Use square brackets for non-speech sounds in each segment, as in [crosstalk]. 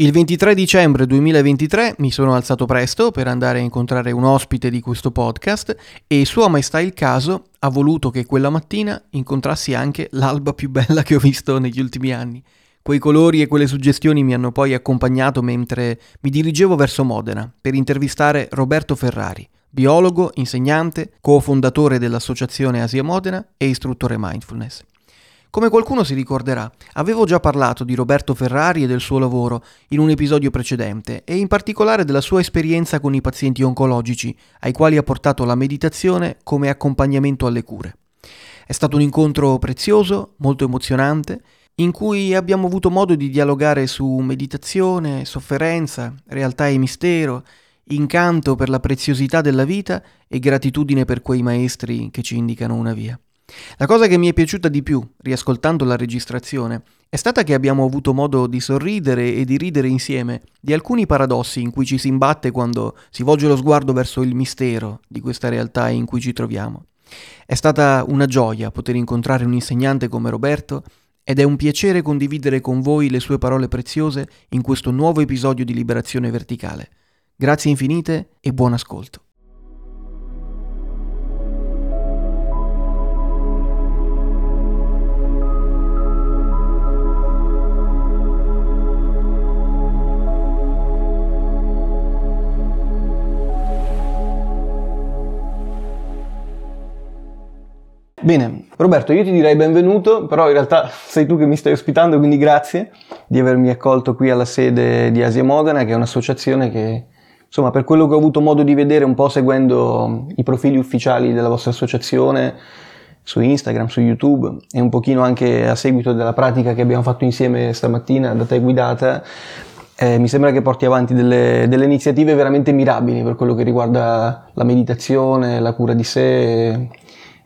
Il 23 dicembre 2023 mi sono alzato presto per andare a incontrare un ospite di questo podcast e Sua Maestà il Caso ha voluto che quella mattina incontrassi anche l'alba più bella che ho visto negli ultimi anni. Quei colori e quelle suggestioni mi hanno poi accompagnato mentre mi dirigevo verso Modena per intervistare Roberto Ferrari, biologo, insegnante, cofondatore dell'Associazione Asia Modena e istruttore mindfulness. Come qualcuno si ricorderà, avevo già parlato di Roberto Ferrari e del suo lavoro in un episodio precedente e in particolare della sua esperienza con i pazienti oncologici, ai quali ha portato la meditazione come accompagnamento alle cure. È stato un incontro prezioso, molto emozionante, in cui abbiamo avuto modo di dialogare su meditazione, sofferenza, realtà e mistero, incanto per la preziosità della vita e gratitudine per quei maestri che ci indicano una via. La cosa che mi è piaciuta di più, riascoltando la registrazione, è stata che abbiamo avuto modo di sorridere e di ridere insieme di alcuni paradossi in cui ci si imbatte quando si volge lo sguardo verso il mistero di questa realtà in cui ci troviamo. È stata una gioia poter incontrare un insegnante come Roberto ed è un piacere condividere con voi le sue parole preziose in questo nuovo episodio di Liberazione Verticale. Grazie infinite e buon ascolto. Bene, Roberto, io ti direi benvenuto, però in realtà [laughs] sei tu che mi stai ospitando, quindi grazie di avermi accolto qui alla sede di Asia Modena, che è un'associazione che, insomma, per quello che ho avuto modo di vedere un po' seguendo i profili ufficiali della vostra associazione su Instagram, su YouTube e un pochino anche a seguito della pratica che abbiamo fatto insieme stamattina da te guidata, eh, mi sembra che porti avanti delle, delle, iniziative veramente mirabili per quello che riguarda la meditazione, la cura di sé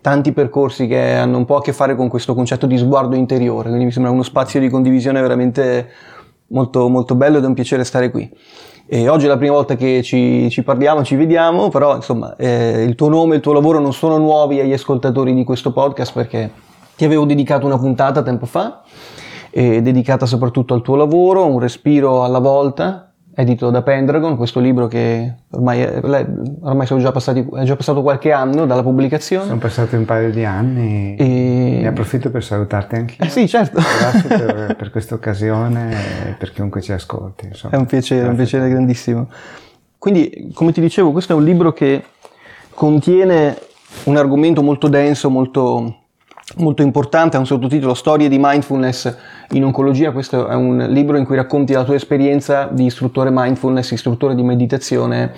tanti percorsi che hanno un po' a che fare con questo concetto di sguardo interiore, quindi mi sembra uno spazio di condivisione veramente molto, molto bello ed è un piacere stare qui. E oggi è la prima volta che ci, ci parliamo, ci vediamo, però insomma eh, il tuo nome e il tuo lavoro non sono nuovi agli ascoltatori di questo podcast perché ti avevo dedicato una puntata tempo fa, dedicata soprattutto al tuo lavoro, un respiro alla volta, edito da Pendragon, questo libro che ormai, è, ormai sono già passati, è già passato qualche anno dalla pubblicazione. Sono passati un paio di anni e ne approfitto per salutarti anche io. Eh sì, certo. Grazie per, per questa occasione e per chiunque ci ascolti. Insomma. È un piacere, un piacere grandissimo. Quindi, come ti dicevo, questo è un libro che contiene un argomento molto denso, molto molto importante, ha un sottotitolo Storie di mindfulness in oncologia, questo è un libro in cui racconti la tua esperienza di istruttore mindfulness, istruttore di meditazione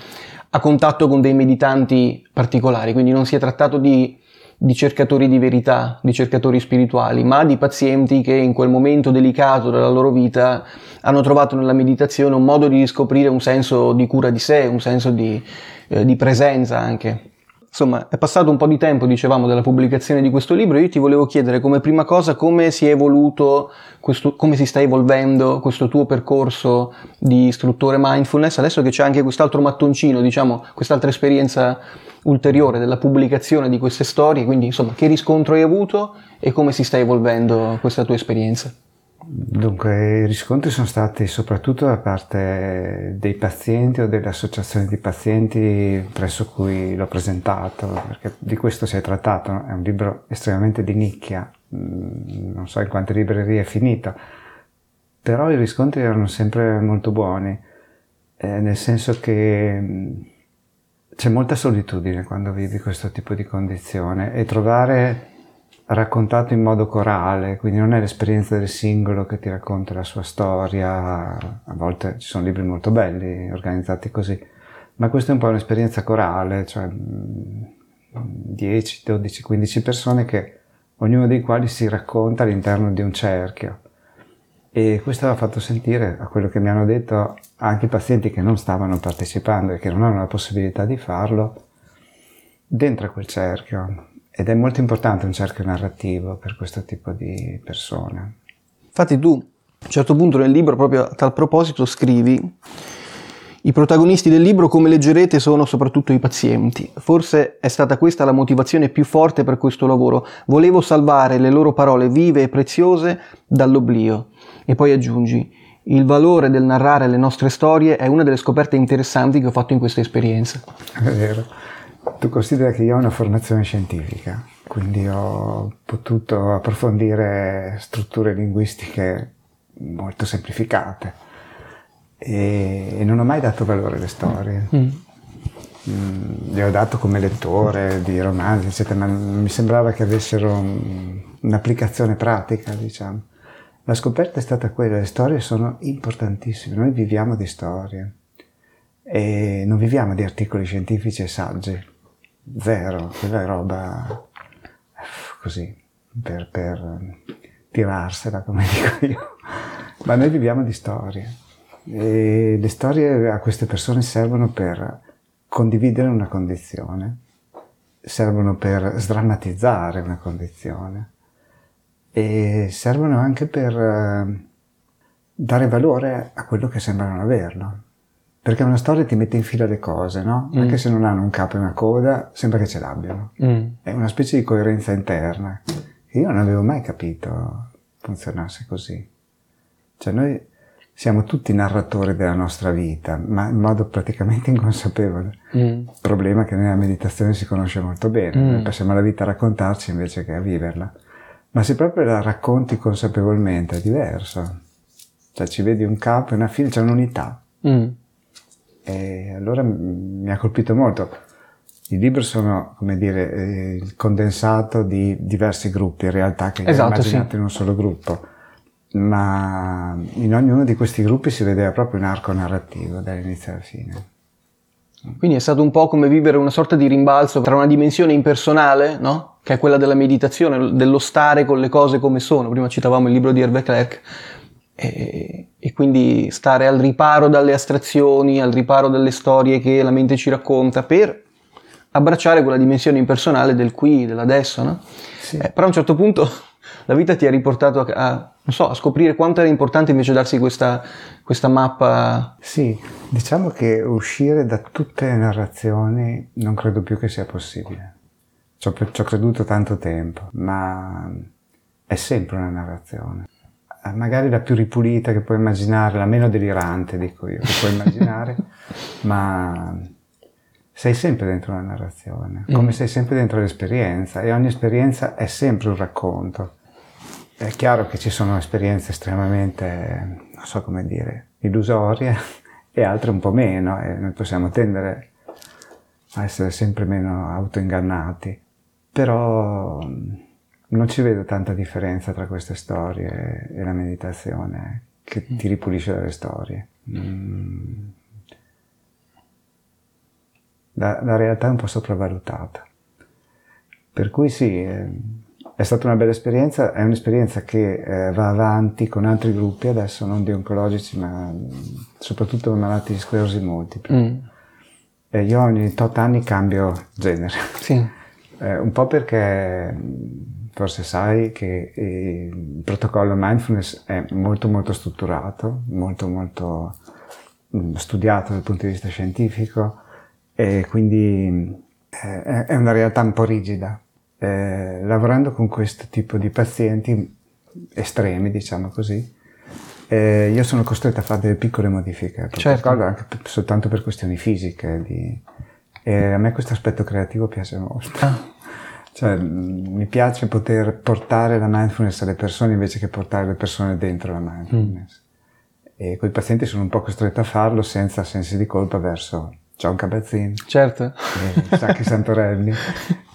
a contatto con dei meditanti particolari, quindi non si è trattato di, di cercatori di verità, di cercatori spirituali, ma di pazienti che in quel momento delicato della loro vita hanno trovato nella meditazione un modo di riscoprire un senso di cura di sé, un senso di, eh, di presenza anche. Insomma, è passato un po' di tempo, dicevamo, dalla pubblicazione di questo libro. Io ti volevo chiedere come prima cosa come si è evoluto, questo, come si sta evolvendo questo tuo percorso di istruttore mindfulness, adesso che c'è anche quest'altro mattoncino, diciamo, quest'altra esperienza ulteriore della pubblicazione di queste storie. Quindi, insomma, che riscontro hai avuto e come si sta evolvendo questa tua esperienza? Dunque, i riscontri sono stati soprattutto da parte dei pazienti o delle associazioni di pazienti presso cui l'ho presentato, perché di questo si è trattato, è un libro estremamente di nicchia, mm, non so in quante librerie è finito, però i riscontri erano sempre molto buoni, eh, nel senso che mm, c'è molta solitudine quando vivi questo tipo di condizione e trovare raccontato in modo corale, quindi non è l'esperienza del singolo che ti racconta la sua storia, a volte ci sono libri molto belli organizzati così, ma questa è un po' un'esperienza corale, cioè 10, 12, 15 persone che ognuno dei quali si racconta all'interno di un cerchio. E questo ha fatto sentire, a quello che mi hanno detto, anche i pazienti che non stavano partecipando e che non hanno la possibilità di farlo, dentro quel cerchio, ed è molto importante un cerchio narrativo per questo tipo di persone. Infatti tu a un certo punto nel libro, proprio a tal proposito, scrivi i protagonisti del libro, come leggerete, sono soprattutto i pazienti. Forse è stata questa la motivazione più forte per questo lavoro. Volevo salvare le loro parole vive e preziose dall'oblio. E poi aggiungi, il valore del narrare le nostre storie è una delle scoperte interessanti che ho fatto in questa esperienza. È vero. Tu considera che io ho una formazione scientifica, quindi ho potuto approfondire strutture linguistiche molto semplificate e, non ho mai dato valore alle storie. Mm. Mm, le ho dato come lettore di romanzi, eccetera, ma mi sembrava che avessero un'applicazione pratica, diciamo. La scoperta è stata quella, le storie sono importantissime, noi viviamo di storie e non viviamo di articoli scientifici e saggi, zero, quella è roba così, per, per tirarsela, come [laughs] dico io, ma noi viviamo di storie e le storie a queste persone servono per condividere una condizione, servono per sdrammatizzare una condizione e servono anche per eh, dare valore a quello che sembrano averlo. Perché una storia ti mette in fila le cose, no? Mm. Anche se non hanno un capo e una coda, sembra che ce l'abbiano. Mm. È una specie di coerenza interna che io non avevo mai capito funzionasse così. Cioè noi siamo tutti narratori della nostra vita, ma in modo praticamente [laughs] inconsapevole. Mm. Problema che nella meditazione si conosce molto bene, mm. noi passiamo la vita a raccontarci invece che a viverla. Ma se proprio la racconti consapevolmente è diverso. Cioè ci vedi un capo e una fine, c'è un'unità. E allora mi ha colpito molto. I libri sono, come dire, eh, il condensato di diversi gruppi, in realtà che esatto, immaginati sì. in un solo gruppo. Ma in ognuno di questi gruppi si vedeva proprio un arco narrativo dall'inizio alla fine. Quindi è stato un po' come vivere una sorta di rimbalzo tra una dimensione impersonale, no? che è quella della meditazione, dello stare con le cose come sono. Prima citavamo il libro di Hervé Clerc. E, e, quindi stare al riparo dalle astrazioni, al riparo delle storie che la mente ci racconta per abbracciare quella dimensione impersonale del qui, dell'adesso, no? Sì. Eh, però a un certo punto [laughs] la vita ti ha riportato a, a, so, a scoprire quanto era importante invece darsi questa, questa mappa. Sì, diciamo che uscire da tutte le narrazioni non credo più che sia possibile. Ci ho, ci ho creduto tanto tempo, ma è sempre una narrazione. Eh, magari la più ripulita che puoi immaginare, la meno delirante, dico io, che puoi [laughs] immaginare, ma sei sempre dentro una narrazione, come mm. sei sempre dentro l'esperienza e ogni esperienza è sempre un racconto. È chiaro che ci sono esperienze estremamente, non so come dire, illusorie [laughs] e altre un po' meno e noi possiamo tendere a essere sempre meno autoingannati però non ci vedo tanta differenza tra queste storie e la meditazione che mm. ti ripulisce dalle storie. Mm. La, la, realtà è un po' sopravvalutata. Per cui sì, è, è stata una bella esperienza, è un'esperienza che eh, va avanti con altri gruppi adesso, non di oncologici, ma soprattutto malati di sclerosi multipla. Mm. E io ogni tot anni cambio genere. Sì. Eh, un po' perché forse sai che il protocollo mindfulness è molto molto strutturato, molto molto studiato dal punto di vista scientifico e quindi eh, è una realtà un po' rigida. Eh, lavorando con questo tipo di pazienti estremi, diciamo così, eh, io sono costretto a fare delle piccole modifiche al certo. anche soltanto per questioni fisiche, di, e a me questo aspetto creativo piace molto. Ah. Cioè, mi piace poter portare la mindfulness alle persone invece che portare le persone dentro la mindfulness. Mm. E quei pazienti sono un po' costretti a farlo senza sensi di colpa verso John Kabat-Zinn, certo. Sacchi [laughs] Santorelli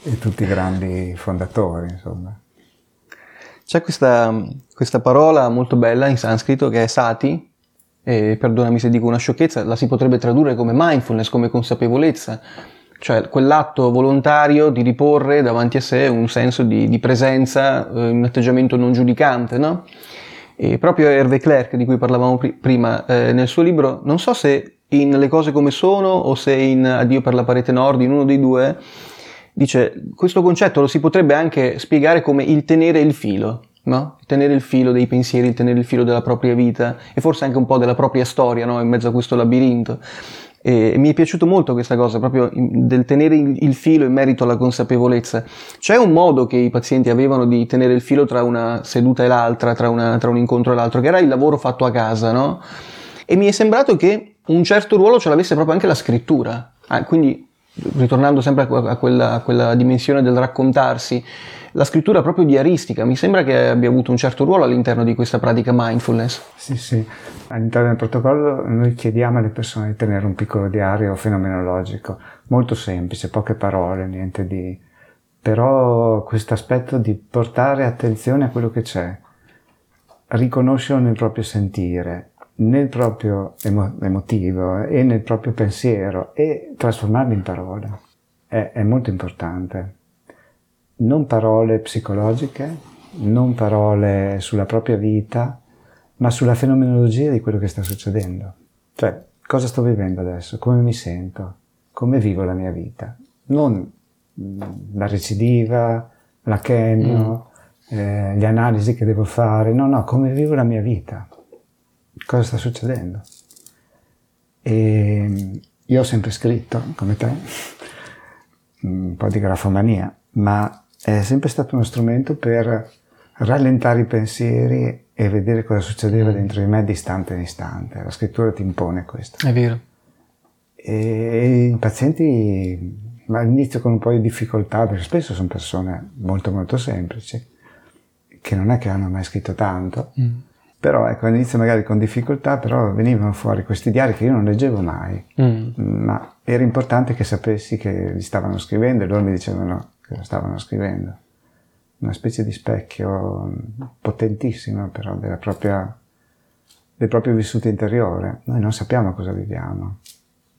e tutti i grandi fondatori, insomma. C'è questa, questa parola molto bella in sanscrito che è sati, e perdonami se dico una sciocchezza, la si potrebbe tradurre come mindfulness, come consapevolezza, cioè quell'atto volontario di riporre davanti a sé un senso di, di presenza, eh, un atteggiamento non giudicante, no? E proprio Hervé Clerc, di cui parlavamo pr- prima, eh, nel suo libro, non so se in Le cose come sono o se in Addio per la parete nord, in uno dei due, dice questo concetto lo si potrebbe anche spiegare come il tenere il filo no? Il tenere il filo dei pensieri, il tenere il filo della propria vita e forse anche un po' della propria storia, no? In mezzo a questo labirinto. E mi è piaciuto molto questa cosa, proprio del tenere il filo in merito alla consapevolezza. C'è un modo che i pazienti avevano di tenere il filo tra una seduta e l'altra, tra, una, tra un incontro e l'altro, che era il lavoro fatto a casa, no? E mi è sembrato che un certo ruolo ce l'avesse proprio anche la scrittura. Ah, quindi, ritornando sempre a quella, a quella dimensione del raccontarsi, la scrittura proprio diaristica. Mi sembra che abbia avuto un certo ruolo all'interno di questa pratica mindfulness. Sì, sì. All'interno del protocollo noi chiediamo alle persone di tenere un piccolo diario fenomenologico, molto semplice, poche parole, niente di... Però questo aspetto di portare attenzione a quello che c'è, riconoscerlo nel proprio sentire, nel proprio emo- emotivo e nel proprio pensiero e trasformarlo in parole. È, è molto importante non parole psicologiche, non parole sulla propria vita, ma sulla fenomenologia di quello che sta succedendo. Cioè, cosa sto vivendo adesso? Come mi sento? Come vivo la mia vita? Non mm, la recidiva, la chemio, mm. eh, le analisi che devo fare, no, no, come vivo la mia vita? Cosa sta succedendo? E io ho sempre scritto, come te, un po' di grafomania, ma è sempre stato uno strumento per rallentare i pensieri e vedere cosa succedeva dentro di me di istante in istante. La scrittura ti impone questo. È vero. E i pazienti all'inizio con un po' di difficoltà, perché spesso sono persone molto molto semplici, che non è che hanno mai scritto tanto, mm. Però ecco all'inizio magari con difficoltà, però venivano fuori questi diari che io non leggevo mai, mm. ma era importante che sapessi che li stavano scrivendo e loro mi dicevano che lo stavano scrivendo. Una specie di specchio potentissimo però propria, del proprio vissuto interiore. Noi non sappiamo cosa viviamo,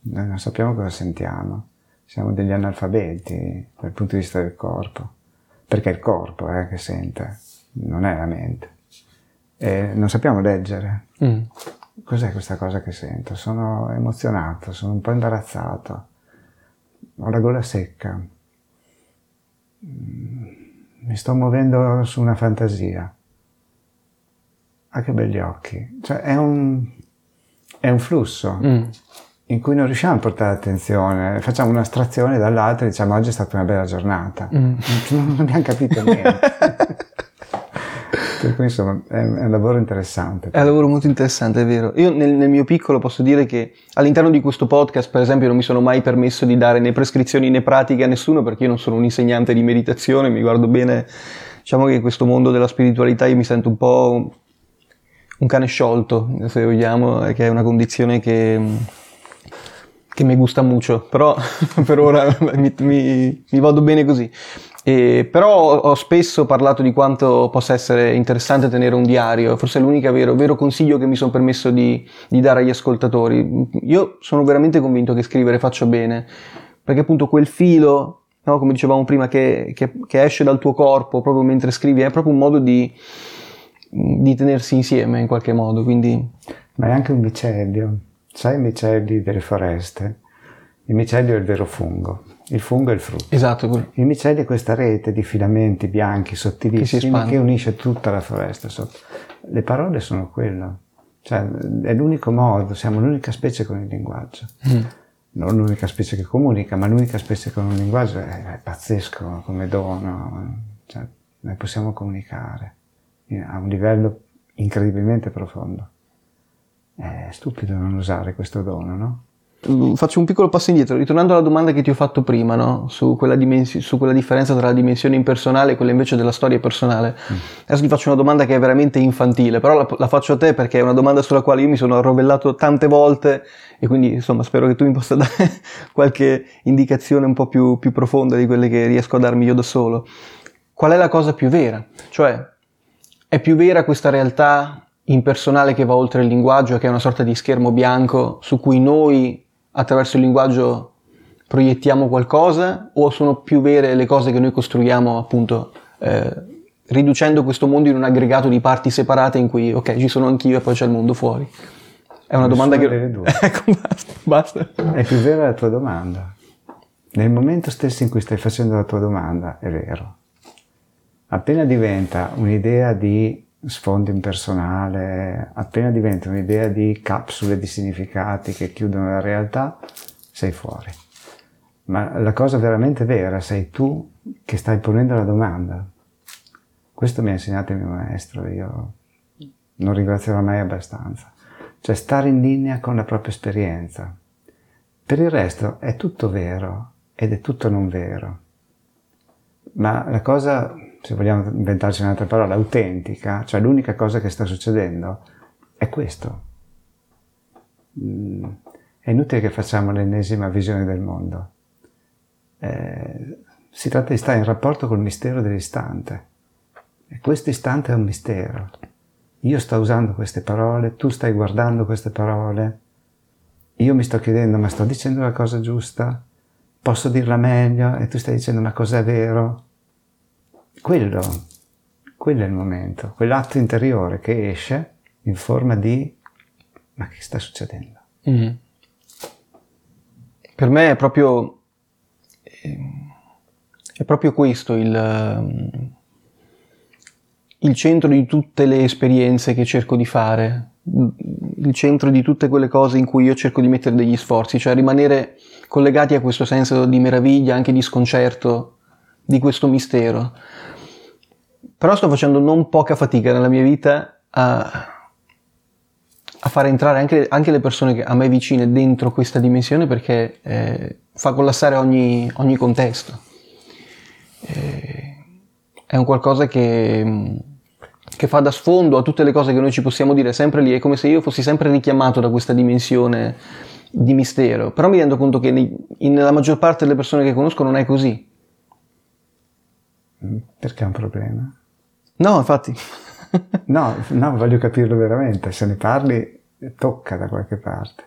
noi non sappiamo cosa sentiamo, siamo degli analfabeti dal punto di vista del corpo, perché è il corpo eh, che sente, non è la mente. E non sappiamo leggere. Mm. Cos'è questa cosa che sento? Sono emozionato, sono un po' imbarazzato, ho la gola secca, mi sto muovendo su una fantasia. Ah, che belli occhi. Cioè, è un, è un flusso mm. in cui non riusciamo a portare attenzione. Facciamo un'astrazione dall'altro e diciamo oggi è stata una bella giornata. Mm. [laughs] Non abbiamo capito niente. [laughs] Cui insomma è, è, un lavoro interessante. È un lavoro molto interessante, è vero. Io nel, nel, mio piccolo posso dire che all'interno di questo podcast, per esempio, non mi sono mai permesso di dare né prescrizioni né pratiche a nessuno perché io non sono un insegnante di meditazione, mi guardo bene, diciamo che in questo mondo della spiritualità io mi sento un po' un cane sciolto, se vogliamo, che è una condizione che che mi gusta molto, però [laughs] per ora mi, mi, mi, vado bene così. E, però ho spesso parlato di quanto possa essere interessante tenere un diario, forse è l'unico vero, vero consiglio che mi sono permesso di, di, dare agli ascoltatori. Io sono veramente convinto che scrivere faccia bene, perché appunto quel filo, no, come dicevamo prima, che, che, che, esce dal tuo corpo proprio mentre scrivi, è proprio un modo di, di tenersi insieme in qualche modo. Quindi... Ma è anche un micelio, sai i micelli delle foreste? Il micelio è il vero fungo il fungo è il frutto. Esatto. Il micelio è questa rete di filamenti bianchi sottilissimi che, che unisce tutta la foresta sotto. Le parole sono quello. Cioè, è l'unico modo, siamo l'unica specie con il linguaggio. Mm. Non l'unica specie che comunica, ma l'unica specie con un linguaggio è, è pazzesco come dono. Cioè, noi possiamo comunicare a un livello incredibilmente profondo. È stupido non usare questo dono, no? Mm, faccio un piccolo passo indietro, ritornando alla domanda che ti ho fatto prima, no? su, quella dimens- su, quella differenza tra la dimensione impersonale e quella invece della storia personale. Mm. Adesso ti faccio una domanda che è veramente infantile, però la, la, faccio a te perché è una domanda sulla quale io mi sono arrovellato tante volte e quindi insomma spero che tu mi possa [laughs] dare qualche indicazione un po' più, più profonda di quelle che riesco a darmi io da solo. Qual è la cosa più vera? Cioè, è più vera questa realtà impersonale che va oltre il linguaggio, che è una sorta di schermo bianco su cui noi attraverso il linguaggio proiettiamo qualcosa o sono più vere le cose che noi costruiamo appunto eh, riducendo questo mondo in un aggregato di parti separate in cui ok ci sono anch'io e poi c'è il mondo fuori? È una domanda che [laughs] ecco basta, basta. È più vera la tua domanda. Nel momento stesso in cui stai facendo la tua domanda è vero appena diventa un'idea di sfondo impersonale, appena diventa un'idea di capsule di significati che chiudono la realtà, sei fuori. Ma la cosa veramente vera sei tu che stai ponendo la domanda. Questo mi ha insegnato il mio maestro, io non ringrazierò mai abbastanza. Cioè stare in linea con la propria esperienza. Per il resto è tutto vero ed è tutto non vero. Ma la cosa, se vogliamo inventarci un'altra parola, autentica, cioè l'unica cosa che sta succedendo, è questo. Mm, è inutile che facciamo l'ennesima visione del mondo. Eh, si tratta di stare in rapporto col mistero dell'istante. E questo istante è un mistero. Io sto usando queste parole, tu stai guardando queste parole, io mi sto chiedendo ma sto dicendo la cosa giusta? Posso dirla meglio? E tu stai dicendo ma cos'è vero? Quello, quello è il momento, quell'atto interiore che esce in forma di ma che sta succedendo? Mm. Per me è proprio, è proprio questo il, il centro di tutte le esperienze che cerco di fare, il centro di tutte quelle cose in cui io cerco di mettere degli sforzi, cioè rimanere collegati a questo senso di meraviglia, anche di sconcerto, di questo mistero. Però sto facendo non poca fatica nella mia vita a, a fare entrare anche, anche, le persone a me vicine dentro questa dimensione perché eh, fa collassare ogni, ogni contesto. Eh, è un qualcosa che che fa da sfondo a tutte le cose che noi ci possiamo dire sempre lì, è come se io fossi sempre richiamato da questa dimensione di mistero, però mi rendo conto che nella maggior parte delle persone che conosco non è così. Perché è un problema? No, infatti. [laughs] no, no, voglio capirlo veramente, se ne parli tocca da qualche parte.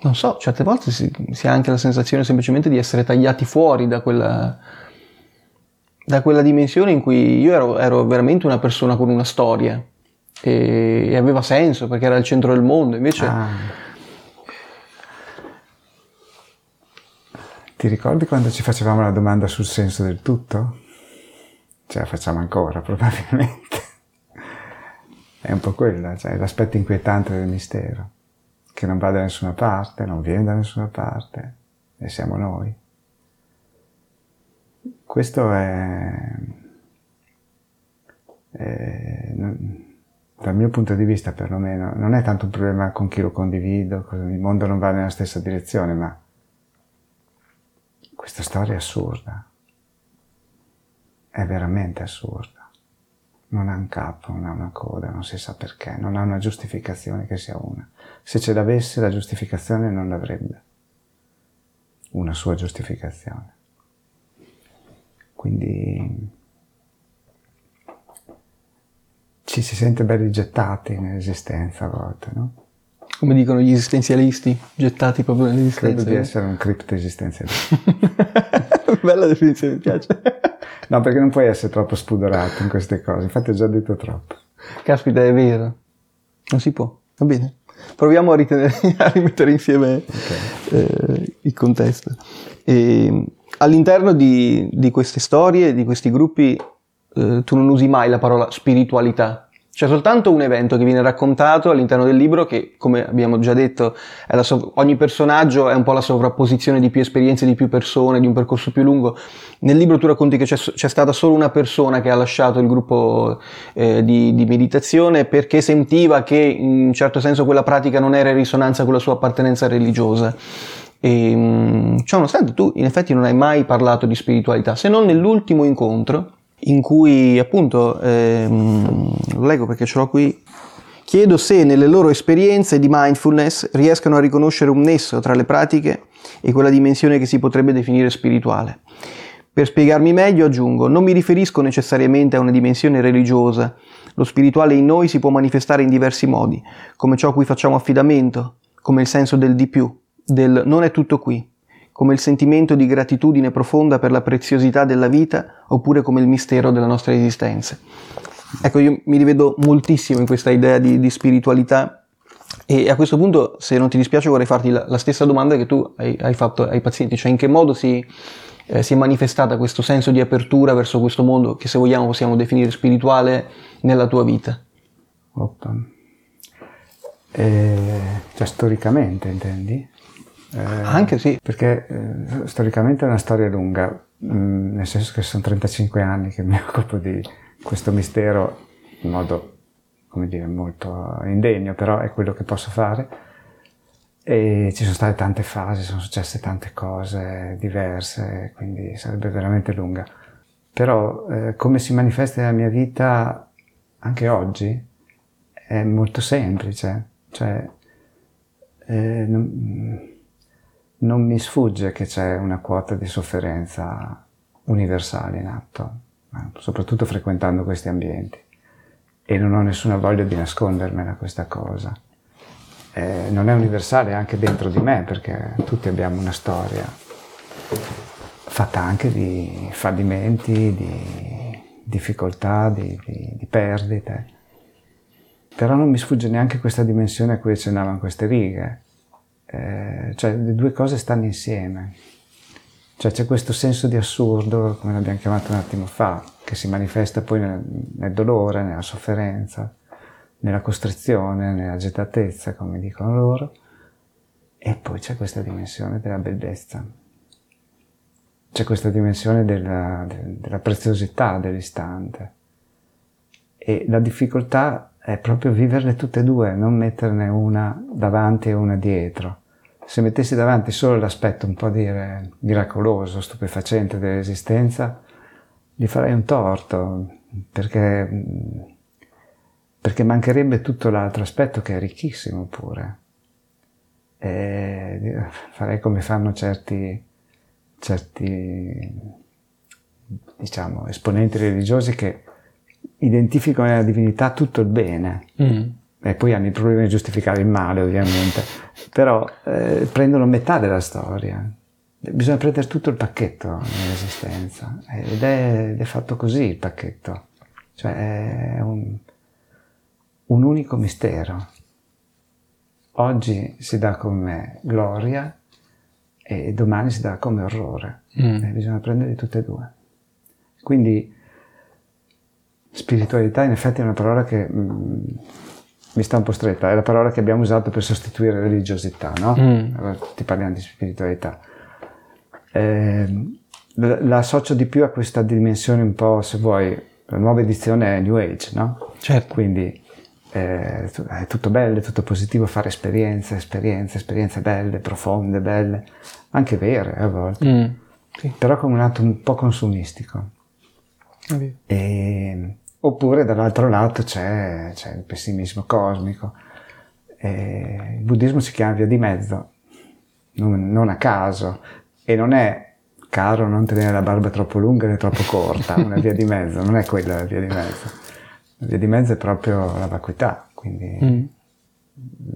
Non so, certe volte si, si ha anche la sensazione semplicemente di essere tagliati fuori da quella da quella dimensione in cui io ero, ero veramente una persona con una storia e, e, aveva senso perché era il centro del mondo, invece... Ah. Ti ricordi quando ci facevamo la domanda sul senso del tutto? Ce la facciamo ancora [laughs] probabilmente. È un po' quella, cioè l'aspetto inquietante del mistero, che non va da nessuna parte, non viene da nessuna parte, e siamo noi. Questo è, è, dal mio punto di vista perlomeno, non è tanto un problema con chi lo condivido, il mondo non va nella stessa direzione, ma questa storia è assurda, è veramente assurda. Non ha un capo, non ha una coda, non si sa perché, non ha una giustificazione che sia una. Se ce l'avesse la giustificazione non l'avrebbe, una sua giustificazione. Quindi ci si sente belli gettati nell'esistenza a volte, no? Come dicono gli esistenzialisti, gettati proprio nell'esistenza. Credo di essere un cripto esistenzialista. [laughs] Bella definizione, mi piace. No, perché non puoi essere troppo spudorato in queste cose, infatti ho già detto troppo. Caspita, è vero. Non si può, va bene. Proviamo a, ritenere, [laughs] a rimettere insieme okay. eh, il contesto. E, all'interno di, di, queste storie, di questi gruppi, eh, tu non usi mai la parola spiritualità. C'è soltanto un evento che viene raccontato all'interno del libro che, come abbiamo già detto, sov- ogni personaggio è un po' la sovrapposizione di più esperienze, di più persone, di un percorso più lungo. Nel libro tu racconti che c'è, c'è stata solo una persona che ha lasciato il gruppo eh, di, di, meditazione perché sentiva che in un certo senso quella pratica non era in risonanza con la sua appartenenza religiosa. E, mm, ciò nonostante tu in effetti non hai mai parlato di spiritualità, se non nell'ultimo incontro in cui appunto, ehm, lo leggo perché ce l'ho qui, chiedo se nelle loro esperienze di mindfulness riescano a riconoscere un nesso tra le pratiche e quella dimensione che si potrebbe definire spirituale. Per spiegarmi meglio aggiungo, non mi riferisco necessariamente a una dimensione religiosa, lo spirituale in noi si può manifestare in diversi modi, come ciò a cui facciamo affidamento, come il senso del di più, del non è tutto qui, come il sentimento di gratitudine profonda per la preziosità della vita oppure come il mistero della nostra esistenza. Ecco, io mi rivedo moltissimo in questa idea di, di spiritualità e a questo punto, se non ti dispiace, vorrei farti la, la stessa domanda che tu hai, hai, fatto ai pazienti, cioè in che modo si, eh, si è manifestata questo senso di apertura verso questo mondo che se vogliamo possiamo definire spirituale nella tua vita? Oppa. Eh, cioè storicamente intendi? Eh, Anche sì. Perché eh, storicamente è una storia lunga, mh, mm, nel senso che sono 35 anni che mi [laughs] occupo di questo mistero in modo, come dire, molto indegno, però è quello che posso fare. E ci sono state tante fasi, sono successe tante cose diverse, quindi sarebbe veramente lunga. Però eh, come si manifesta nella mia vita anche oggi è molto semplice, cioè eh, non, non mi sfugge che c'è una quota di sofferenza universale in atto, soprattutto frequentando questi ambienti. E non ho nessuna voglia di nascondermela questa cosa. Eh, non è universale anche dentro di me, perché tutti abbiamo una storia fatta anche di fallimenti, di difficoltà, di, di, di perdite. Però non mi sfugge neanche questa dimensione a cui accennavano queste righe, eh, cioè le due cose stanno insieme. Cioè c'è questo senso di assurdo, come l'abbiamo chiamato un attimo fa, che si manifesta poi nel, nel dolore, nella sofferenza, nella costrizione, nell'agitatezza, come dicono loro, e poi c'è questa dimensione della bellezza, c'è questa dimensione della, della preziosità dell'istante. E la difficoltà è proprio viverle tutte e due, non metterne una davanti e una dietro. Se mettessi davanti solo l'aspetto un po' dire miracoloso, stupefacente dell'esistenza, gli farei un torto, perché, perché mancherebbe tutto l'altro aspetto che è ricchissimo pure. E farei come fanno certi, certi diciamo, esponenti religiosi che identificano nella divinità tutto il bene. Mm. E poi hanno il problema di giustificare il male, ovviamente, però eh, prendono metà della storia. Bisogna prendere tutto il pacchetto nell'esistenza ed è, è fatto così il pacchetto, cioè è un, un unico mistero. Oggi si dà come gloria e domani si dà come orrore. Mm. E bisogna prendere tutte e due. Quindi Spiritualità in effetti è una parola che mm, mi sta un po' stretta, è la parola che abbiamo usato per sostituire religiosità, no? Mm. Allora ti parliamo di spiritualità. Eh, la associo di più a questa dimensione un po', se vuoi, la nuova edizione è New Age, no? Certo. Quindi eh, è tutto bello, è tutto positivo fare esperienze, esperienze, esperienze belle, profonde, belle, anche vere a volte, mm. sì. però con un atto un po' consumistico. E, oppure dall'altro lato c'è, c'è il pessimismo cosmico. E il buddismo si chiama via di mezzo, non, non, a caso, e non è caro non tenere la barba troppo lunga né troppo corta, una via di mezzo, non è quella la via di mezzo. La via di mezzo è proprio la vacuità, quindi mm.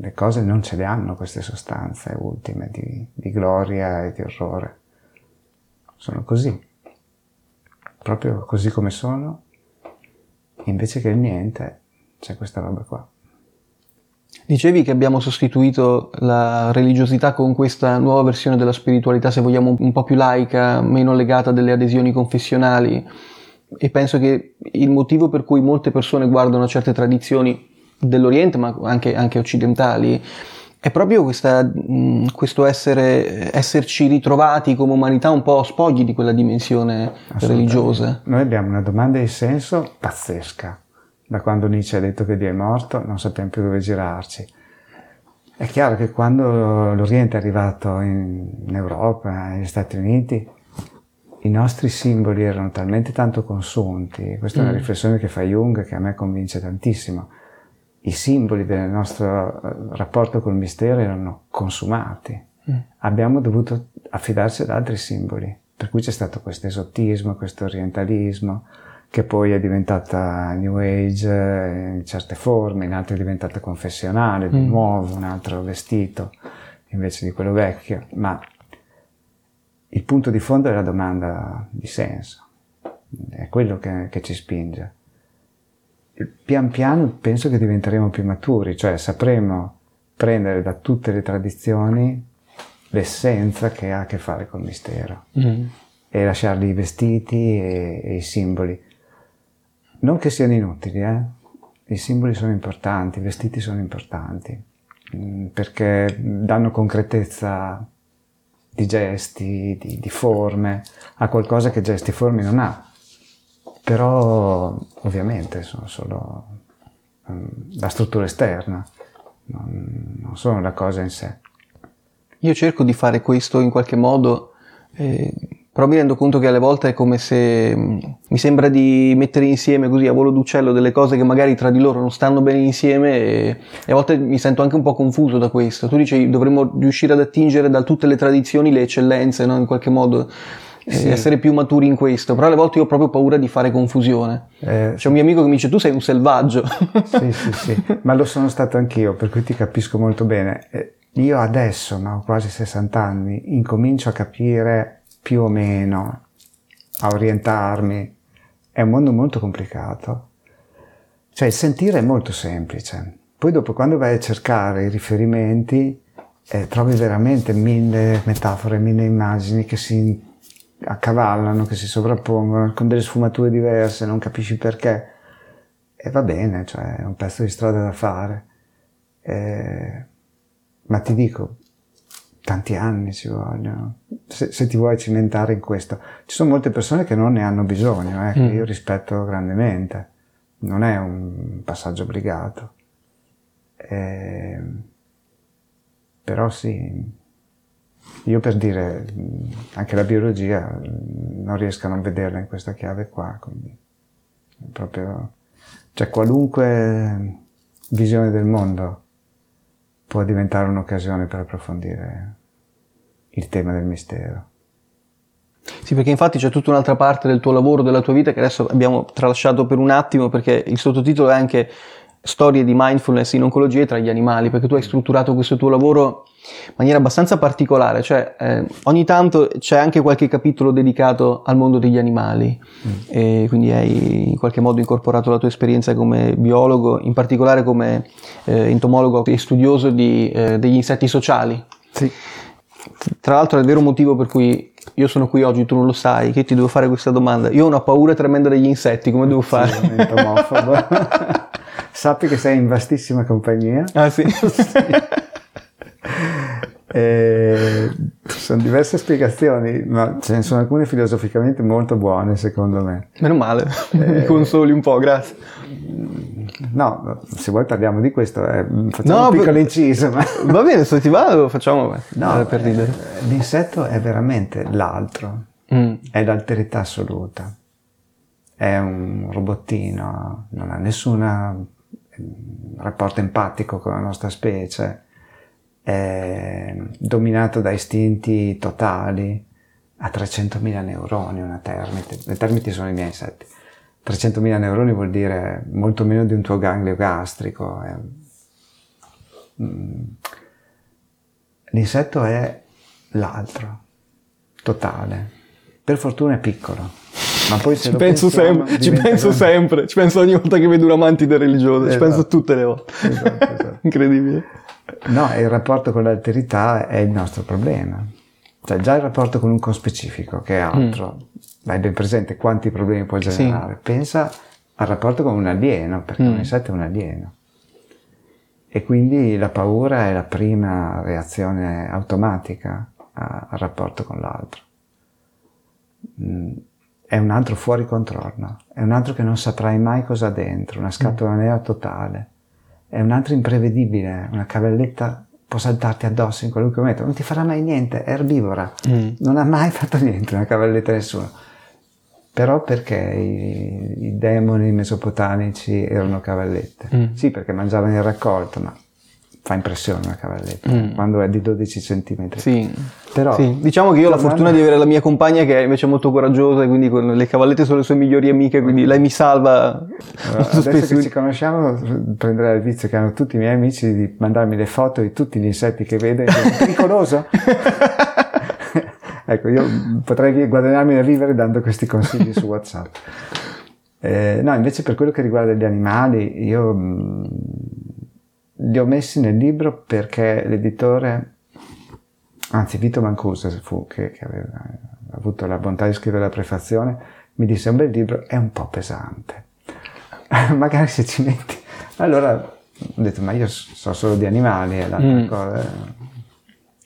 le cose non ce le hanno queste sostanze ultime di, di gloria e di orrore. Sono così proprio così come sono, invece che il niente c'è questa roba qua. Dicevi che abbiamo sostituito la religiosità con questa nuova versione della spiritualità, se vogliamo un po' più laica, meno legata a delle adesioni confessionali e penso che il motivo per cui molte persone guardano certe tradizioni dell'Oriente, ma anche, anche occidentali, è proprio questa, mh, questo essere, esserci ritrovati come umanità un po' spogli di quella dimensione religiosa. Noi abbiamo una domanda di senso pazzesca. Da quando Nietzsche ha detto che Dio è morto, non sappiamo più dove girarci. È chiaro che quando l'Oriente è arrivato in, Europa, negli Stati Uniti, i nostri simboli erano talmente tanto consunti. Questa mm. è una mm. riflessione che fa Jung che a me convince tantissimo i simboli del nostro eh, rapporto col mistero erano consumati. Mm. Abbiamo dovuto affidarci ad altri simboli, per cui c'è stato questo esotismo, questo orientalismo, che poi è diventata New Age eh, in certe forme, in altre è diventata confessionale, di mm. nuovo, un altro vestito invece di quello vecchio, ma il punto di fondo è la domanda di senso, è quello che, che ci spinge pian piano penso che diventeremo più maturi, cioè sapremo prendere da tutte le tradizioni l'essenza che ha a che fare col mistero. Mm. e lasciargli i vestiti e, e, i simboli. Non che siano inutili, eh? i simboli sono importanti, i vestiti sono importanti, mm, perché danno concretezza di gesti, di, di forme, a qualcosa che gesti e forme non ha. Però ovviamente sono solo um, la struttura esterna, non, non sono la cosa in sé. Io cerco di fare questo in qualche modo, eh, però mi rendo conto che alle volte è come se mm, mi sembra di mettere insieme così a volo d'uccello delle cose che magari tra di loro non stanno bene insieme e, e a volte mi sento anche un po' confuso da questo. Tu dici dovremmo riuscire ad attingere da tutte le tradizioni le eccellenze, no? in qualche modo. Sì. essere più maturi in questo, però alle volte io ho proprio paura di fare confusione. Eh, C'è un mio amico che mi dice tu sei un selvaggio. [laughs] Sì, sì, sì, ma lo sono stato anch'io, per cui ti capisco molto bene. Eh, io adesso, no, ho quasi 60 anni, incomincio a capire più o meno, a orientarmi. È un mondo molto complicato. Cioè il sentire è molto semplice. Poi dopo quando vai a cercare i riferimenti eh, trovi veramente mille metafore, mille immagini che si accavallano, che si sovrappongono con delle sfumature diverse, non capisci perché. E va bene, cioè è un pezzo di strada da fare. Eh, ma ti dico, tanti anni ci vogliono, se, se, ti vuoi cimentare in questo. Ci sono molte persone che non ne hanno bisogno, eh, che mm. io rispetto grandemente, non è un passaggio obbligato. Eh, però sì, io per dire, anche la biologia non riesco a non vederla in questa chiave qua, quindi proprio, cioè qualunque visione del mondo può diventare un'occasione per approfondire il tema del mistero. Sì, perché infatti c'è tutta un'altra parte del tuo lavoro, della tua vita che adesso abbiamo tralasciato per un attimo perché il sottotitolo è anche Storie di mindfulness in oncologia tra gli animali, perché tu hai strutturato questo tuo lavoro in maniera abbastanza particolare, cioè eh, ogni tanto c'è anche qualche capitolo dedicato al mondo degli animali mm. e quindi hai in qualche modo incorporato la tua esperienza come biologo, in particolare come eh, entomologo e studioso di, eh, degli insetti sociali. Sì. Tra l'altro è il vero motivo per cui io sono qui oggi, tu non lo sai, che ti devo fare questa domanda. Io ho una paura tremenda degli insetti, come devo fare? Sì, [laughs] Sappi che sei in vastissima compagnia. Ah sì? sì. [laughs] E sono diverse spiegazioni, ma ce ne sono alcune filosoficamente molto buone, secondo me. Meno male, [laughs] eh, mi consoli un po', grazie. No, se vuoi parliamo di questo, eh, facciamo no, un piccolo inciso. Ma... Va bene, se ti va lo facciamo no, eh, per ridere. Eh, l'insetto è veramente l'altro, mm. è l'alterità assoluta, è un robottino, non ha nessun rapporto empatico con la nostra specie è dominato da istinti totali, ha 300.000 neuroni una termite, le termiti sono i miei insetti, 300.000 neuroni vuol dire molto meno di un tuo ganglio gastrico. È... Mm. L'insetto è l'altro, totale. Per fortuna è piccolo. Ma poi se ci, penso, pensiamo, sempre, ci penso grande. sempre, ci penso ogni volta che vedo una mantide religiosa, esatto. ci penso tutte le volte. Esatto, [laughs] esatto. Incredibile. No, il rapporto con l'alterità è il nostro problema. Cioè già il rapporto con un conspecifico, che è altro, mm. hai ben presente quanti problemi può generare. Sì. Pensa al rapporto con un alieno, perché mm. un insetto è un alieno. E quindi la paura è la prima reazione automatica al rapporto con l'altro. Mm. È un altro fuori controllo, è un altro che non saprai mai cosa ha dentro, una scatola nera totale è un altro imprevedibile, una cavalletta può saltarti addosso in qualunque momento, non ti farà mai niente, è erbivora, mm. non ha mai fatto niente una cavalletta nessuno. Però perché i, i demoni mesopotamici erano cavallette? Mm. Sì, perché mangiavano il raccolto, ma fa impressione una cavalletta mm. quando è di 12 cm. Sì. Però, sì. Diciamo che io ho la fortuna di avere la mia compagna che è invece molto coraggiosa e quindi le cavallette sono le sue migliori amiche, quindi lei mi salva. Allora, adesso spesso. che ci conosciamo prenderai il vizio che hanno tutti i miei amici di mandarmi le foto di tutti gli insetti che vede. È pericoloso? [laughs] ecco, io potrei guadagnarmi da vivere dando questi consigli su WhatsApp. Eh, no, invece per quello che riguarda gli animali, io li ho messi nel libro perché l'editore, anzi Vito Mancuso fu che, che aveva avuto la bontà di scrivere la prefazione, mi disse un bel libro è un po' pesante. [laughs] Magari se ci metti... Allora ho detto, ma io so solo di animali, è l'altra mm. cosa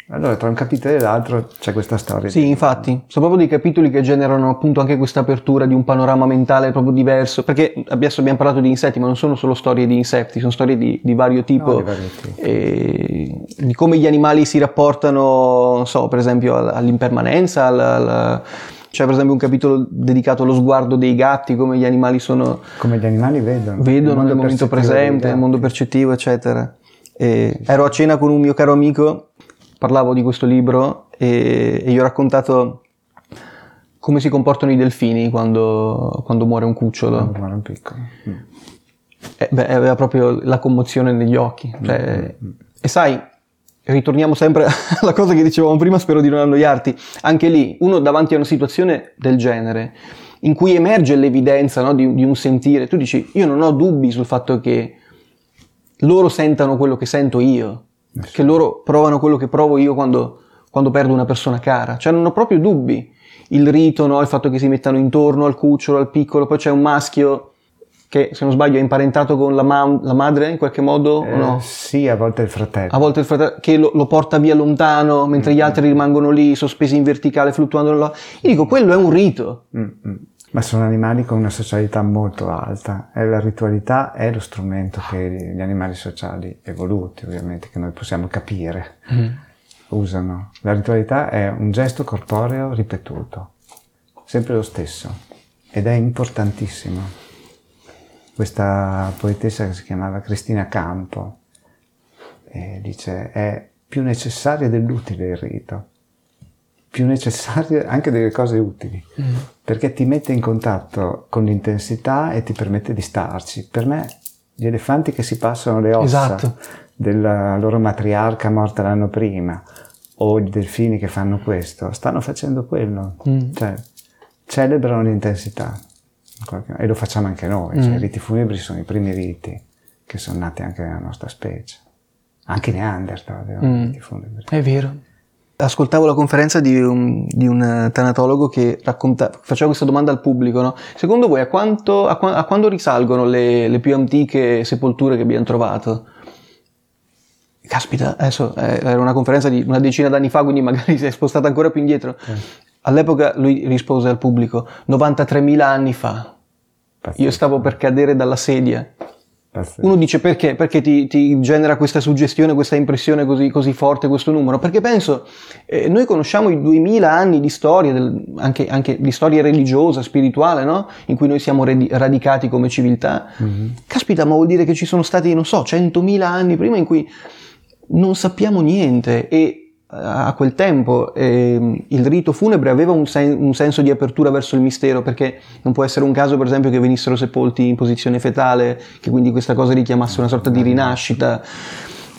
allora, tra un capitolo e l'altro c'è questa storia. Sì, infatti, sono proprio dei capitoli che generano appunto anche questa apertura di un panorama mentale proprio diverso, perché adesso abbiamo parlato di insetti, ma non sono solo storie di insetti, sono storie di, di vario tipo, no, di, vario tipo. E, di come gli animali si rapportano, non so, per esempio all'impermanenza, alla, c'è per esempio un capitolo dedicato allo sguardo dei gatti, come gli animali sono... Come gli animali vedono. Vedono nel momento presente, nel mondo percettivo, eccetera. E ero a cena con un mio caro amico parlavo di questo libro e, e gli ho raccontato come si comportano i delfini quando, quando muore un cucciolo. Quando muore un piccolo. Mm. Eh, beh, aveva proprio la commozione negli occhi. Cioè, mm. E sai, ritorniamo sempre [laughs] alla cosa che dicevamo prima, spero di non annoiarti. Anche lì, uno davanti a una situazione del genere, in cui emerge l'evidenza no, di, di un sentire, tu dici, io non ho dubbi sul fatto che loro sentano quello che sento io che loro provano quello che provo io quando, quando, perdo una persona cara. Cioè non ho proprio dubbi. Il rito, no? il fatto che si mettano intorno al cucciolo, al piccolo, poi c'è un maschio che se non sbaglio è imparentato con la, ma- la madre in qualche modo eh, o no? Sì, a volte il fratello. A volte il fratello che lo, lo porta via lontano mentre mm-hmm. gli altri rimangono lì sospesi in verticale fluttuando là. Io dico quello è un rito. Mm-hmm. Ma sono animali con una socialità molto alta e la ritualità è lo strumento che gli animali sociali evoluti, ovviamente, che noi possiamo capire, mm. usano. La ritualità è un gesto corporeo ripetuto, sempre lo stesso, ed è importantissimo. Questa poetessa che si chiamava Cristina Campo eh, dice è più necessario dell'utile il rito più necessarie anche delle cose utili, mm. perché ti mette in contatto con l'intensità e ti permette di starci. Per me gli elefanti che si passano le ossa esatto. della loro matriarca morta l'anno prima, o i delfini che fanno questo, stanno facendo quello, mm. cioè celebrano l'intensità e lo facciamo anche noi, cioè, mm. cioè, i riti funebri sono i primi riti che sono nati anche nella nostra specie, anche Neanderthal avevano mm. riti funebri. È vero. Ascoltavo la conferenza di un, di un tanatologo che racconta, faceva questa domanda al pubblico, no? Secondo voi a, quanto, a, a quando risalgono le, le, più antiche sepolture che abbiamo trovato? Caspita, adesso eh, era una conferenza di una decina d'anni fa, quindi magari si è spostata ancora più indietro. Eh. All'epoca lui rispose al pubblico, 93.000 anni fa. Io stavo per cadere dalla sedia. Uno dice perché? Perché ti, ti, genera questa suggestione, questa impressione così, così forte questo numero? Perché penso, eh, noi conosciamo i 2000 anni di storia, del, anche, anche, di storia religiosa, spirituale, no? In cui noi siamo redi- radicati come civiltà. Mm-hmm. Caspita, ma vuol dire che ci sono stati, non so, 100.000 anni prima in cui non sappiamo niente e a quel tempo eh, il rito funebre aveva un, sen- un, senso di apertura verso il mistero perché non può essere un caso per esempio che venissero sepolti in posizione fetale che quindi questa cosa richiamasse una sorta di rinascita.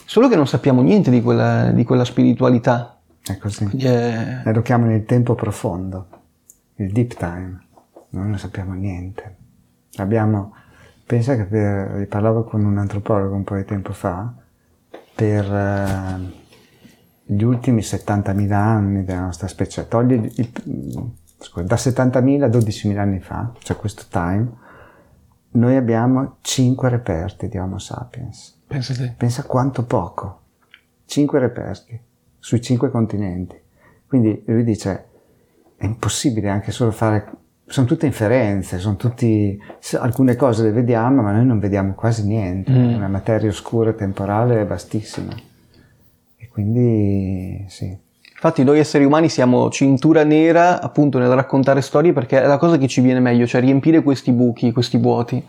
Solo che non sappiamo niente di quella, di quella spiritualità. È così quindi, eh... lo chiamano il tempo profondo il deep time. Noi non sappiamo niente. Abbiamo pensa che per, parlavo con un antropologo un po' di tempo fa per eh, gli ultimi 70.000 anni della nostra specie, togli il, scusa, da 70.000 a 12.000 anni fa, cioè questo time, noi abbiamo 5 reperti di Homo sapiens. Pensa, Pensa quanto poco. 5 reperti sui 5 continenti. Quindi lui dice, è impossibile anche solo fare, sono tutte inferenze, sono tutti, alcune cose le vediamo, ma noi non vediamo quasi niente. Mm. Una materia oscura temporale è vastissima. Quindi sì. Infatti noi esseri umani siamo cintura nera appunto nel raccontare storie perché è la cosa che ci viene meglio, cioè riempire questi buchi, questi vuoti.